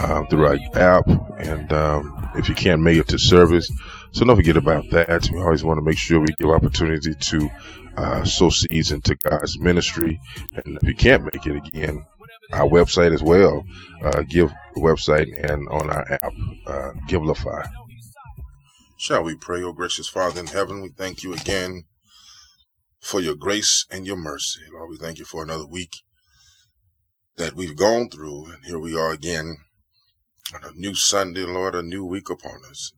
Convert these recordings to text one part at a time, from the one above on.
um, through our app. And um, if you can't make it to service, so don't forget about that. We always want to make sure we give opportunity to uh, sow seeds into God's ministry. And if you can't make it again, our website as well, uh, give website and on our app, uh, Givelify. Shall we pray, O gracious Father in heaven? We thank you again for your grace and your mercy. Lord, we thank you for another week that we've gone through, and here we are again on a new Sunday, Lord, a new week upon us.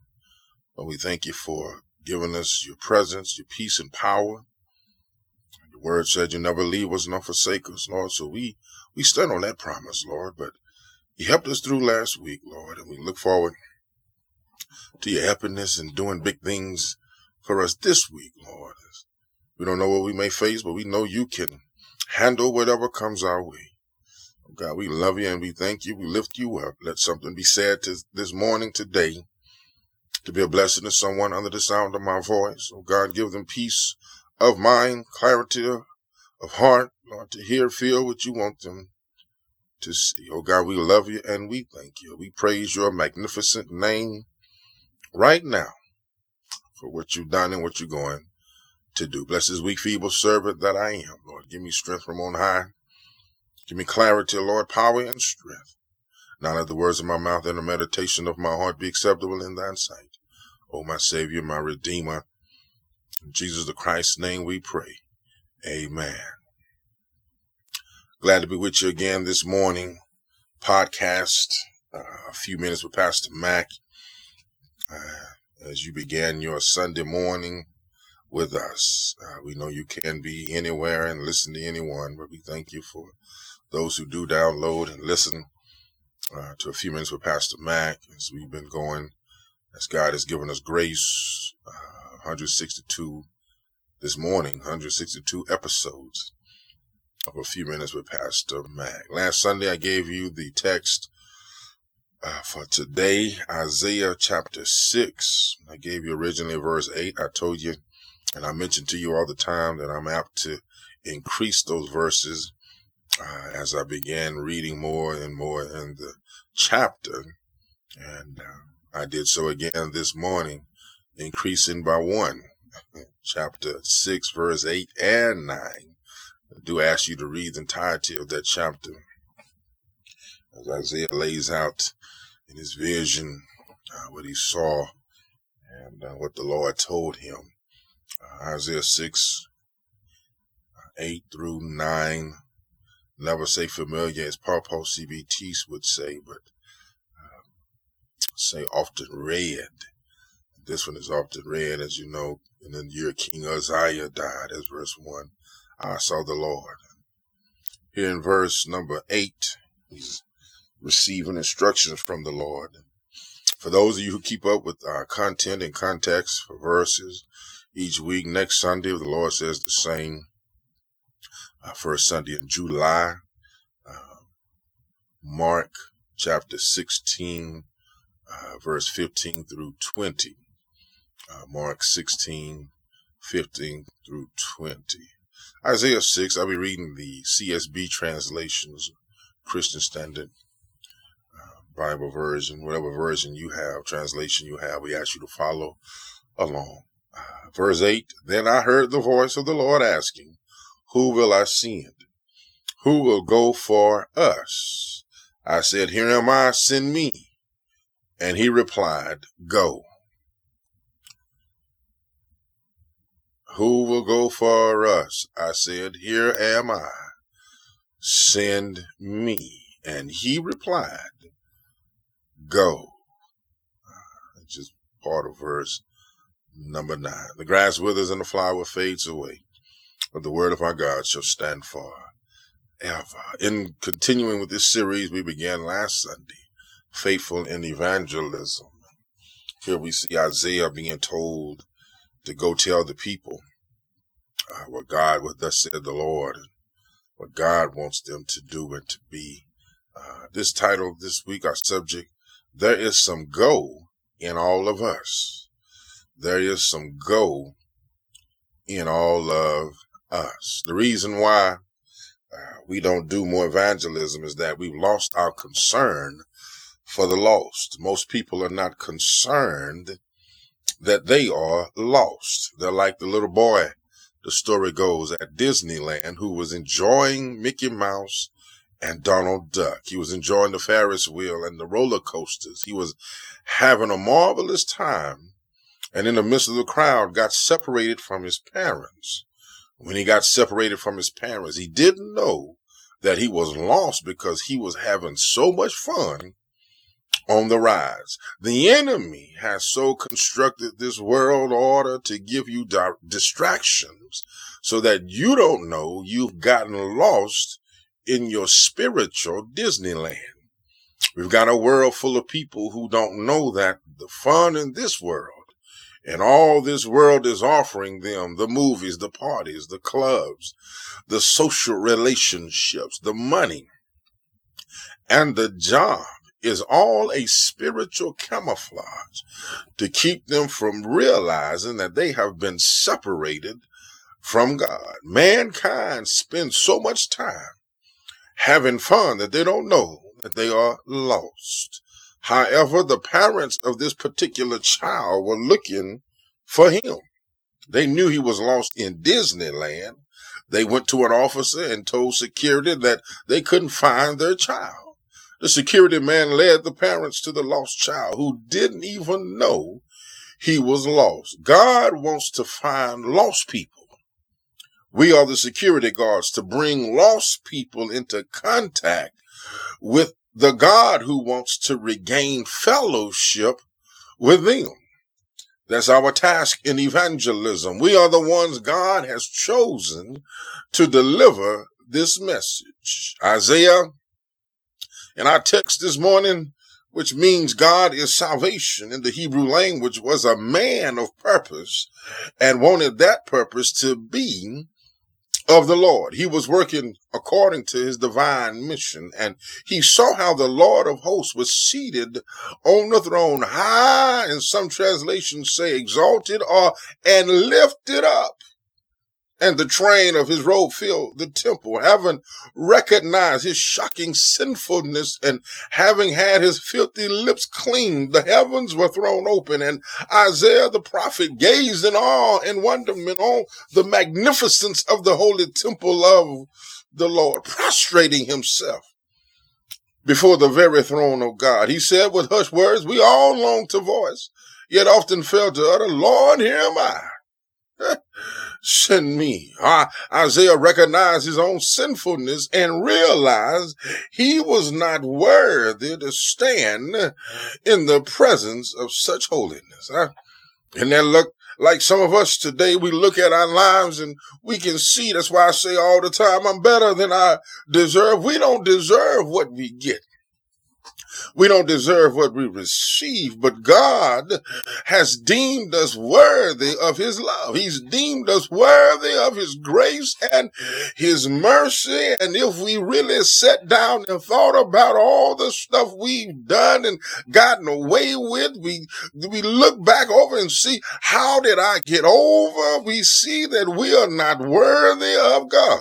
Lord, we thank you for giving us your presence, your peace and power. Your word said you never leave us nor forsake us, Lord. So we, we stand on that promise, Lord. But you helped us through last week, Lord, and we look forward to your happiness and doing big things for us this week, Lord. We don't know what we may face, but we know you can handle whatever comes our way. God, we love you and we thank you. We lift you up. Let something be said to this morning, today, to be a blessing to someone under the sound of my voice. Oh God, give them peace of mind, clarity of heart, Lord, to hear, feel what you want them to see. Oh God, we love you and we thank you. We praise your magnificent name right now for what you've done and what you're going to do. Bless this weak, feeble servant that I am, Lord. Give me strength from on high. Give me clarity, Lord, power and strength. Now let the words of my mouth and the meditation of my heart be acceptable in thine sight. O my Savior, my Redeemer. In Jesus the Christ's name we pray. Amen. Glad to be with you again this morning. Podcast, uh, a few minutes with Pastor Mac. Uh, as you began your Sunday morning with us. Uh, we know you can be anywhere and listen to anyone, but we thank you for those who do download and listen uh, to a few minutes with Pastor Mac as we've been going, as God has given us grace, uh, 162 this morning, 162 episodes of a few minutes with Pastor Mac. Last Sunday, I gave you the text uh, for today, Isaiah chapter 6. I gave you originally verse 8. I told you, and I mentioned to you all the time that I'm apt to increase those verses uh, as I began reading more and more in the chapter. And uh, I did so again this morning, increasing by one. chapter 6, verse 8 and 9. I do ask you to read the entirety of that chapter as Isaiah lays out in his vision uh, what he saw and uh, what the Lord told him. Uh, Isaiah 6, 8 through 9 never say familiar as Papa CBT would say, but um, say often read. This one is often read, as you know, in the year King Uzziah died, as verse 1. I saw the Lord. Here in verse number 8, he's receiving instructions from the Lord. For those of you who keep up with our content and context for verses each week, next Sunday, the Lord says the same uh, first Sunday in July, uh, Mark chapter 16, uh, verse 15 through 20. Uh, Mark 16, 15 through 20. Isaiah 6, I'll be reading the CSB translations, Christian Standard uh, Bible version, whatever version you have, translation you have, we ask you to follow along. Uh, verse 8 Then I heard the voice of the Lord asking, who will I send? Who will go for us? I said, Here am I, send me. And he replied, Go. Who will go for us? I said, Here am I. Send me. And he replied, Go. Just part of verse number nine. The grass withers and the flower fades away, but the word of our God shall stand for ever. In continuing with this series we began last Sunday, Faithful in Evangelism. Here we see Isaiah being told to go tell the people uh, what God, what thus said the Lord, and what God wants them to do and to be. Uh, this title this week, our subject, there is some go in all of us. There is some go in all of us. The reason why uh, we don't do more evangelism is that we've lost our concern for the lost. Most people are not concerned that they are lost. They're like the little boy, the story goes, at Disneyland who was enjoying Mickey Mouse and Donald Duck. He was enjoying the Ferris wheel and the roller coasters. He was having a marvelous time and in the midst of the crowd got separated from his parents. When he got separated from his parents, he didn't know that he was lost because he was having so much fun on the rise. The enemy has so constructed this world order to give you di- distractions so that you don't know you've gotten lost in your spiritual Disneyland. We've got a world full of people who don't know that the fun in this world and all this world is offering them the movies, the parties, the clubs, the social relationships, the money, and the job is all a spiritual camouflage to keep them from realizing that they have been separated from God. Mankind spends so much time having fun that they don't know that they are lost. However, the parents of this particular child were looking for him. They knew he was lost in Disneyland. They went to an officer and told security that they couldn't find their child. The security man led the parents to the lost child who didn't even know he was lost. God wants to find lost people. We are the security guards to bring lost people into contact with the God who wants to regain fellowship with them. That's our task in evangelism. We are the ones God has chosen to deliver this message. Isaiah, in our text this morning, which means God is salvation in the Hebrew language, was a man of purpose and wanted that purpose to be of the Lord. He was working according to his divine mission, and he saw how the Lord of hosts was seated on the throne, high, and some translations say exalted or and lifted up and the train of his robe filled the temple. Having recognized his shocking sinfulness and having had his filthy lips cleaned, the heavens were thrown open, and Isaiah the prophet gazed in awe and wonderment on the magnificence of the holy temple of the Lord, prostrating himself before the very throne of God. He said with hushed words, We all long to voice, yet often fail to utter, Lord, here am I. Send me. Ah, Isaiah recognized his own sinfulness and realized he was not worthy to stand in the presence of such holiness. Huh? And that look like some of us today, we look at our lives and we can see. That's why I say all the time, I'm better than I deserve. We don't deserve what we get. We don't deserve what we receive, but God has deemed us worthy of his love. He's deemed us worthy of his grace and his mercy. And if we really sat down and thought about all the stuff we've done and gotten away with, we, we look back over and see, how did I get over? We see that we are not worthy of God.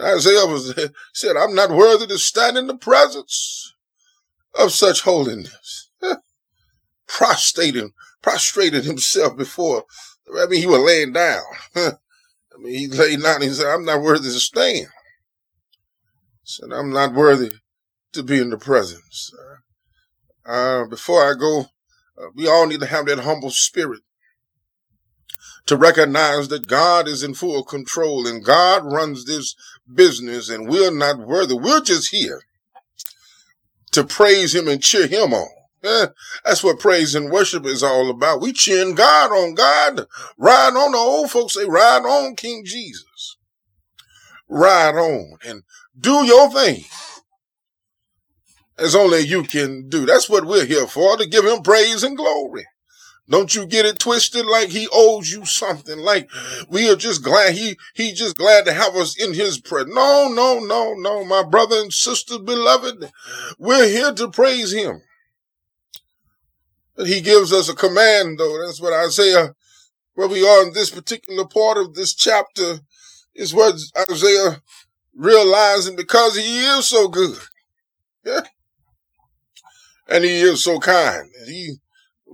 Isaiah was, said, I'm not worthy to stand in the presence of such holiness. Prostrating, prostrated himself before, I mean, he was laying down. I mean, he laid down and he said, I'm not worthy to stand. Said, I'm not worthy to be in the presence. Uh, before I go, uh, we all need to have that humble spirit to recognize that God is in full control and God runs this business and we're not worthy. We're just here to praise him and cheer him on. Eh, that's what praise and worship is all about. We cheering God on God. Ride on. The old folks say, ride on King Jesus. Ride on and do your thing as only you can do. That's what we're here for, to give him praise and glory. Don't you get it twisted like he owes you something, like we are just glad he, he just glad to have us in his presence. No, no, no, no, my brother and sister beloved, we're here to praise him. But he gives us a command though. That's what Isaiah, where we are in this particular part of this chapter is what Isaiah realizing because he is so good. Yeah. And he is so kind. He,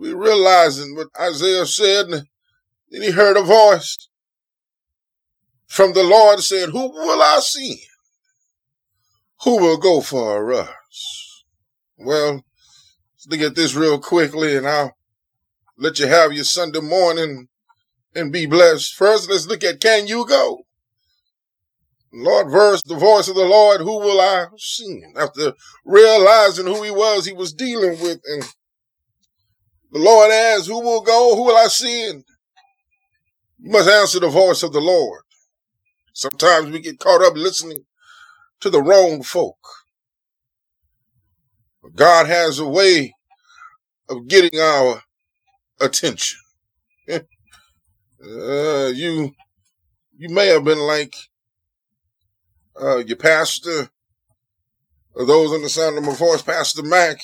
we realizing what Isaiah said, and then he heard a voice from the Lord said, who will I send? Who will go for us? Well, let's look at this real quickly and I'll let you have your Sunday morning and be blessed. First, let's look at can you go? Lord verse, the voice of the Lord, who will I send? After realizing who he was, he was dealing with. And the Lord asked, who will go? Who will I send? You must answer the voice of the Lord. Sometimes we get caught up listening to the wrong folk. But God has a way of getting our attention. uh, you, you may have been like uh, your pastor, or those on the sound of my voice, Pastor Mac,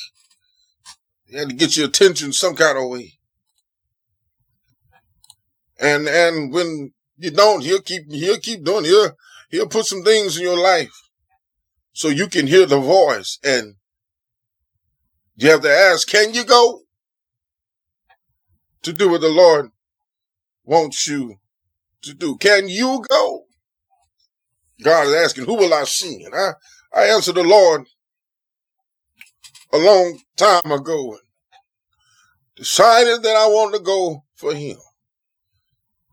he had to get your attention some kind of way. And and when you don't, he'll keep he'll keep doing it. He'll he'll put some things in your life so you can hear the voice. And you have to ask, can you go? To do what the Lord wants you to do. Can you go? God is asking, who will I send? I, I answer the Lord a long time ago decided that I want to go for him.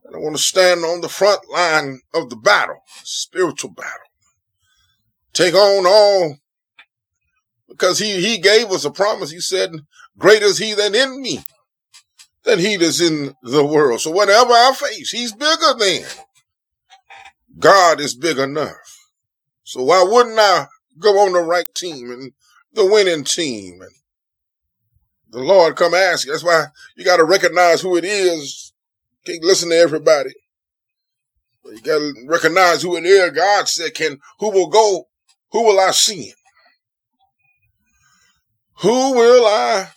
And I want to stand on the front line of the battle, spiritual battle. Take on all because he, he gave us a promise. He said, greater is he than in me than he that's in the world. So whatever I face, he's bigger than. God is big enough. So why wouldn't I go on the right team and the winning team? And the Lord come ask you. That's why you got to recognize who it is. Can't listen to everybody. You got to recognize who it is. God said, "Can who will go? Who will I send? Who will I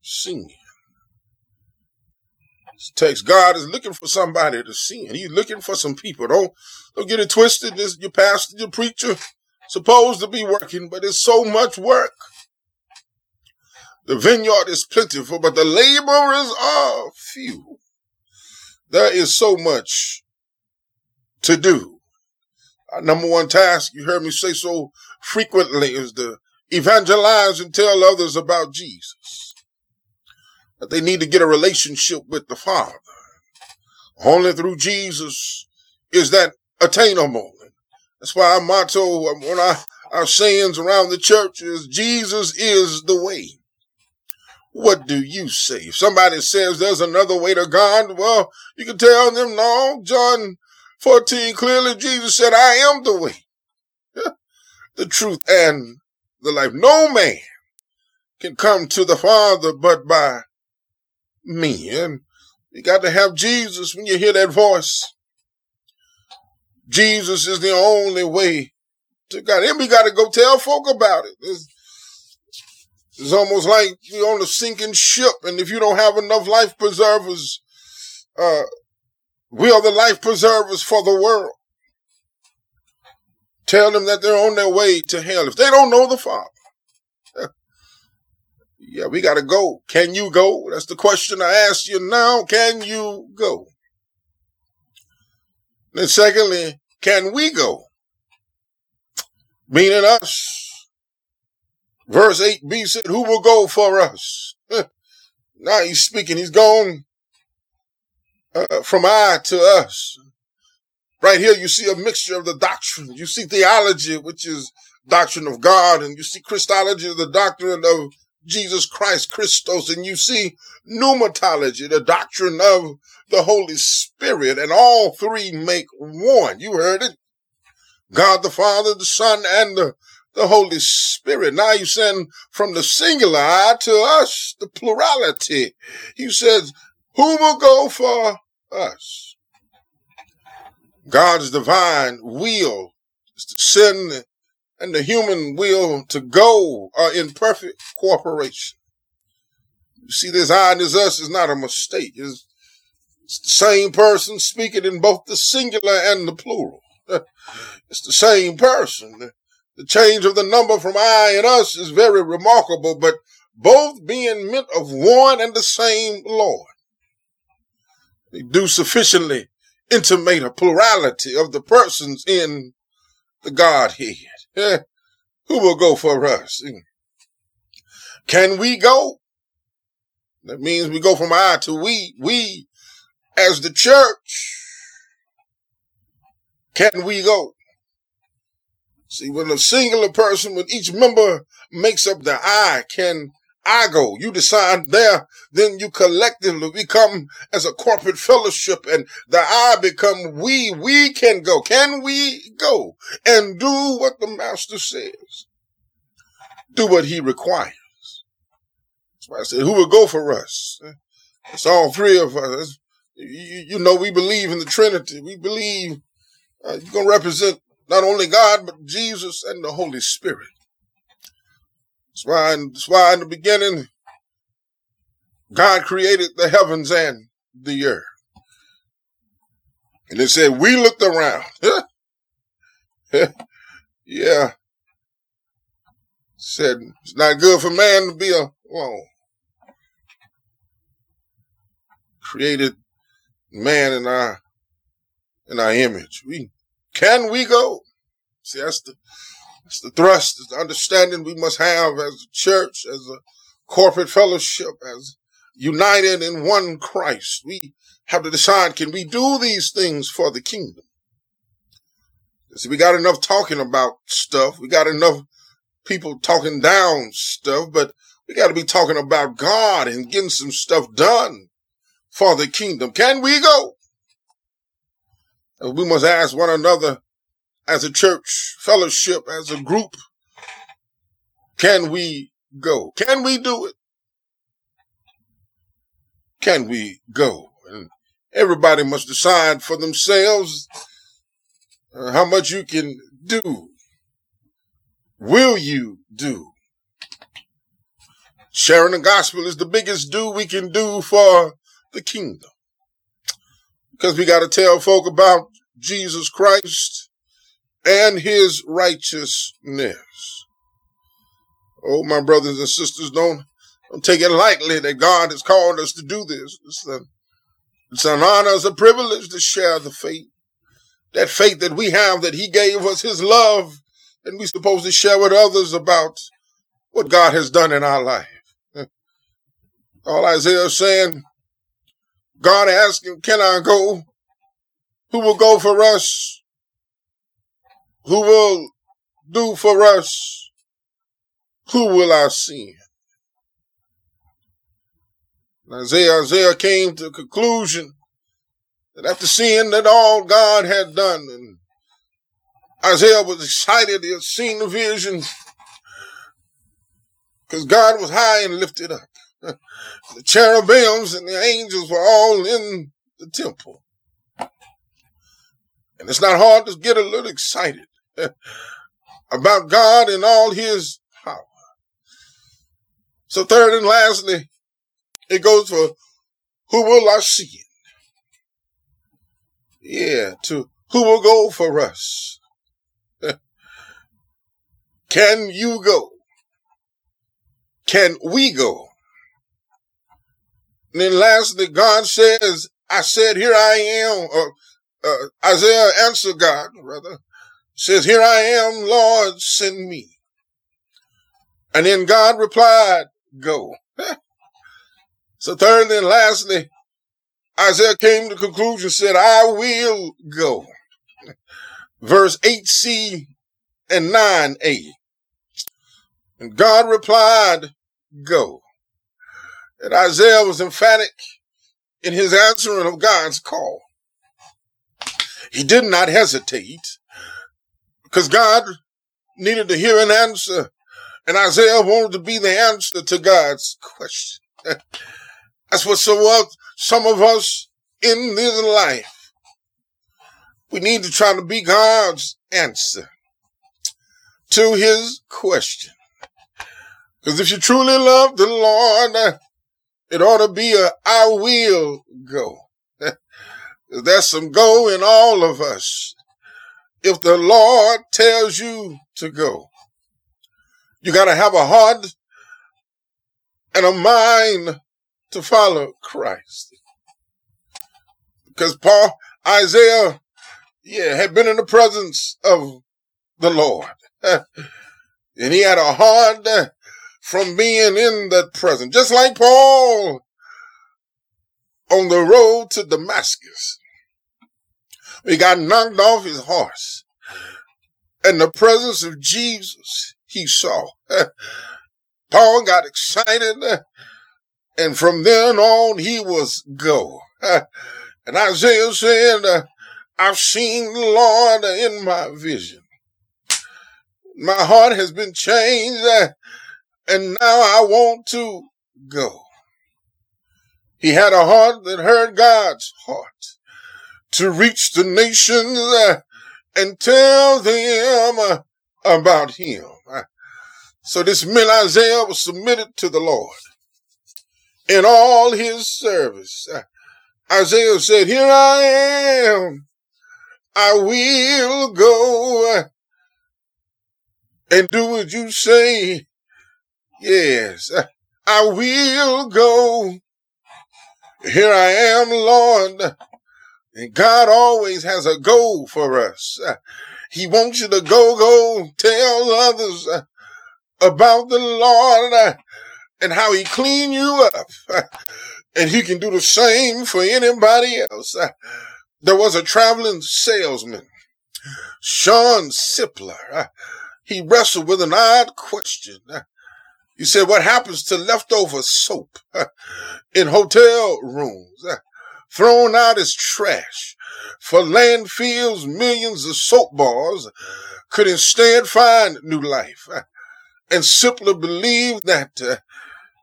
send?" This text, God is looking for somebody to send. He's looking for some people. Don't don't get it twisted. This your pastor, your preacher, supposed to be working, but it's so much work. The vineyard is plentiful, but the laborers are oh, few. There is so much to do. Our number one task, you heard me say so frequently, is to evangelize and tell others about Jesus. That they need to get a relationship with the Father. Only through Jesus is that attainable. That's why our motto, when our, our sayings around the church is Jesus is the way. What do you say? If somebody says there's another way to God, well, you can tell them, no, John 14, clearly Jesus said, I am the way, the truth, and the life. No man can come to the Father but by me. And you got to have Jesus when you hear that voice. Jesus is the only way to God. And we got to go tell folk about it. It's, it's almost like you're on a sinking ship, and if you don't have enough life preservers, uh, we are the life preservers for the world. Tell them that they're on their way to hell if they don't know the Father. yeah, we got to go. Can you go? That's the question I ask you now. Can you go? Then secondly, can we go? Meaning us. Verse 8b said, Who will go for us? now he's speaking, he's gone uh, from I to us. Right here, you see a mixture of the doctrine. You see theology, which is doctrine of God, and you see Christology, the doctrine of Jesus Christ, Christos, and you see pneumatology, the doctrine of the Holy Spirit, and all three make one. You heard it. God the Father, the Son, and the, the Holy Spirit. Now you send from the singular to us the plurality. He says, who will go for us? God's divine will is to send and the human will to go are in perfect cooperation. You see, this I and this us is not a mistake. It's, the same person speaking in both the singular and the plural. It's the same person. The change of the number from I and us is very remarkable, but both being meant of one and the same Lord. They do sufficiently intimate a plurality of the persons in the Godhead. Eh, Who will go for us? Can we go? That means we go from I to we. We, as the church, can we go? See, when a singular person, when each member makes up the I, can I go? You decide there, then you collectively become as a corporate fellowship and the I become we. We can go. Can we go and do what the master says? Do what he requires. That's why I said, who will go for us? It's all three of us. You, know, we believe in the Trinity. We believe uh, you're going to represent not only God, but Jesus and the Holy Spirit. That's why, that's why in the beginning, God created the heavens and the earth. And it said, we looked around. yeah. Said, it's not good for man to be alone. Created man in our, in our image. We, can we go? See, that's the, that's the thrust, the understanding we must have as a church, as a corporate fellowship, as united in one Christ. We have to decide, can we do these things for the kingdom? See, we got enough talking about stuff. We got enough people talking down stuff, but we got to be talking about God and getting some stuff done for the kingdom. Can we go? We must ask one another as a church fellowship, as a group, can we go? Can we do it? Can we go? And everybody must decide for themselves uh, how much you can do. Will you do? Sharing the gospel is the biggest do we can do for the kingdom. Because we got to tell folk about Jesus Christ and his righteousness. Oh, my brothers and sisters, don't, don't take it lightly that God has called us to do this. It's, a, it's an honor, it's a privilege to share the faith. That faith that we have, that he gave us his love, and we're supposed to share with others about what God has done in our life. All Isaiah is saying, God asked him, Can I go? Who will go for us? Who will do for us? Who will I send? Isaiah, Isaiah came to the conclusion that after seeing that all God had done, and Isaiah was excited, he had seen the vision, because God was high and lifted up. the cherubims and the angels were all in the temple. And it's not hard to get a little excited about God and all his power. So third and lastly, it goes for who will I see? Yeah, to who will go for us? Can you go? Can we go? And then lastly, God says, I said, here I am. Uh, uh, Isaiah answered God, brother, says, here I am, Lord, send me. And then God replied, go. so thirdly and lastly, Isaiah came to the conclusion, said, I will go. Verse 8c and 9a. And God replied, go. And Isaiah was emphatic in his answering of God's call. He did not hesitate because God needed to hear an answer. And Isaiah wanted to be the answer to God's question. That's what so what some of us in this life, we need to try to be God's answer to his question. Because if you truly love the Lord, it ought to be a I will go. There's some go in all of us. If the Lord tells you to go, you got to have a heart and a mind to follow Christ. Because Paul, Isaiah, yeah, had been in the presence of the Lord. and he had a heart from being in that presence. Just like Paul on the road to Damascus. He got knocked off his horse. And the presence of Jesus he saw. Paul got excited. And from then on, he was go. And Isaiah said, I've seen the Lord in my vision. My heart has been changed and now I want to go. He had a heart that heard God's heart to reach the nations uh, and tell them uh, about him. So this man Isaiah was submitted to the Lord in all his service. Isaiah said, here I am. I will go uh, and do what you say Yes, I will go. Here I am, Lord. And God always has a goal for us. He wants you to go, go tell others about the Lord and how he cleaned you up. And he can do the same for anybody else. There was a traveling salesman, Shawn Seipler. He wrestled with an odd question. He said, what happens to leftover soap in hotel rooms? Thrown out as trash. For landfills, millions of soap bars could instead find new life. And Seipler believe that uh,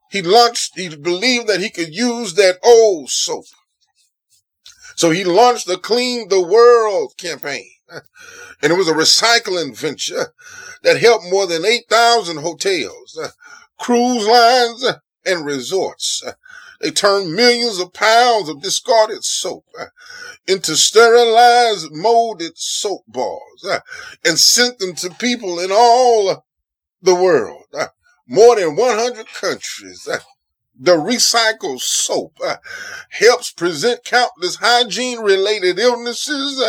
he launched, he believed that he could use that old soap. So he launched the Clean the World campaign. And it was a recycling venture that helped more than 8,000 hotels cruise lines, and resorts. They turned millions of pounds of discarded soap uh, into sterilized molded soap bars uh, and sent them to people in all the world. Uh, more than 100 countries. The recycled soap helps prevent countless hygiene related illnesses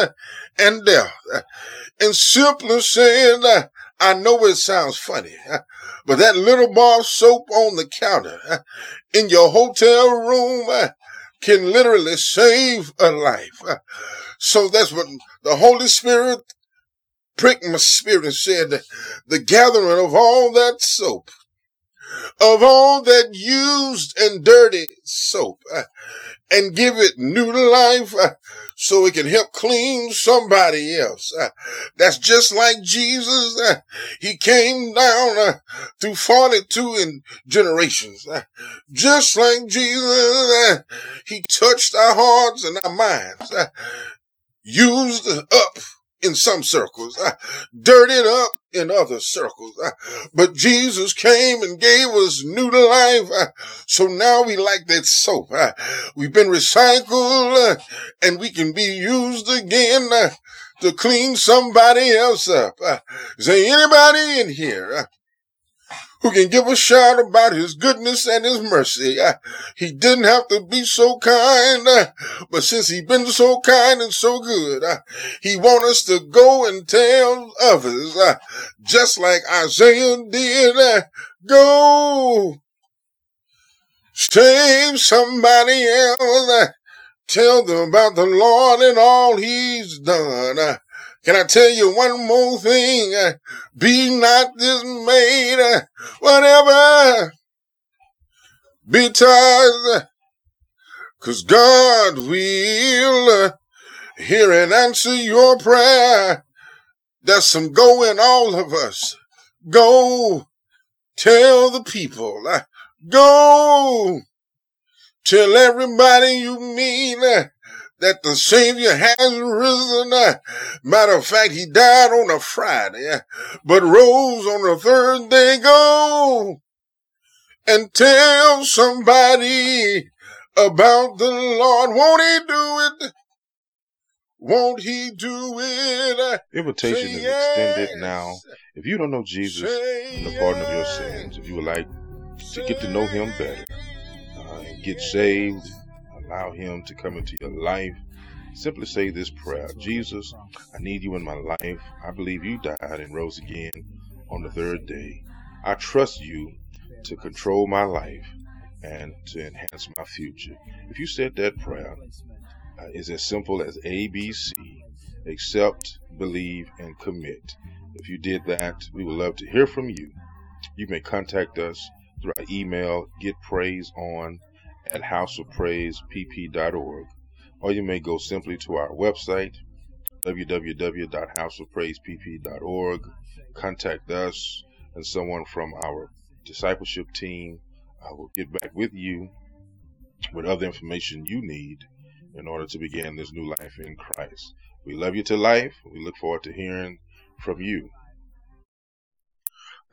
and death. And Seipler said, I know it sounds funny, but that little bar of soap on the counter in your hotel room can literally save a life. So that's what the Holy Spirit pricked my spirit and said the gathering of all that soap of all that used and dirty soap and give it new life so it can help clean somebody else. Uh, that's just like Jesus. Uh, he came down uh, through 42 in generations. Uh, just like Jesus, he touched our hearts and our minds, used up in some circles, dirtied up in other circles. But Jesus came and gave us new life. So now we like that soap. We've been recycled and we can be used again to clean somebody else up. is there anybody in here who can give a shout about his goodness and his mercy. Uh, he didn't have to be so kind, uh, but since He's been so kind and so good, uh, he want us to go and tell others, uh, just like Isaiah did, uh, go save somebody else, uh, tell them about the Lord and all he's done. Can I tell you one more thing? Uh, Be not dismayed, uh, whatever betide, cause God will uh, hear and answer your prayer. There's some go in all of us. Go tell the people. Go tell everybody you meet that the Savior has risen. Uh, Matter of fact, he died on a Friday, uh, but rose on the third day. Go and tell somebody about the Lord. Won't he do it? Won't he do it? Uh, Invitation Say is extended yes. now. If you don't know Jesus Say and the pardon of your sins, if you would like to get to know him better uh, and get saved, allow him to come into your life, simply say this prayer Jesus, I need you in my life. I believe you died and rose again on the third day. I trust you to control my life and to enhance my future. If you said that prayer, uh, it's as simple as ABC accept, believe, and commit. If you did that, we would love to hear from you. You may contact us through our email, getpraiseon at houseofpraisepp.org, or you may go simply to our website, www.houseofpraisepp.org, contact us, and someone from our discipleship team will get back with you with other information you need in order to begin this new life in Christ. We love you to life. We look forward to hearing from you.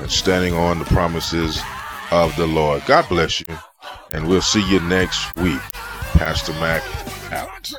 and standing on the promises of the Lord. God bless you. And we'll see you next week. Pastor Mac out.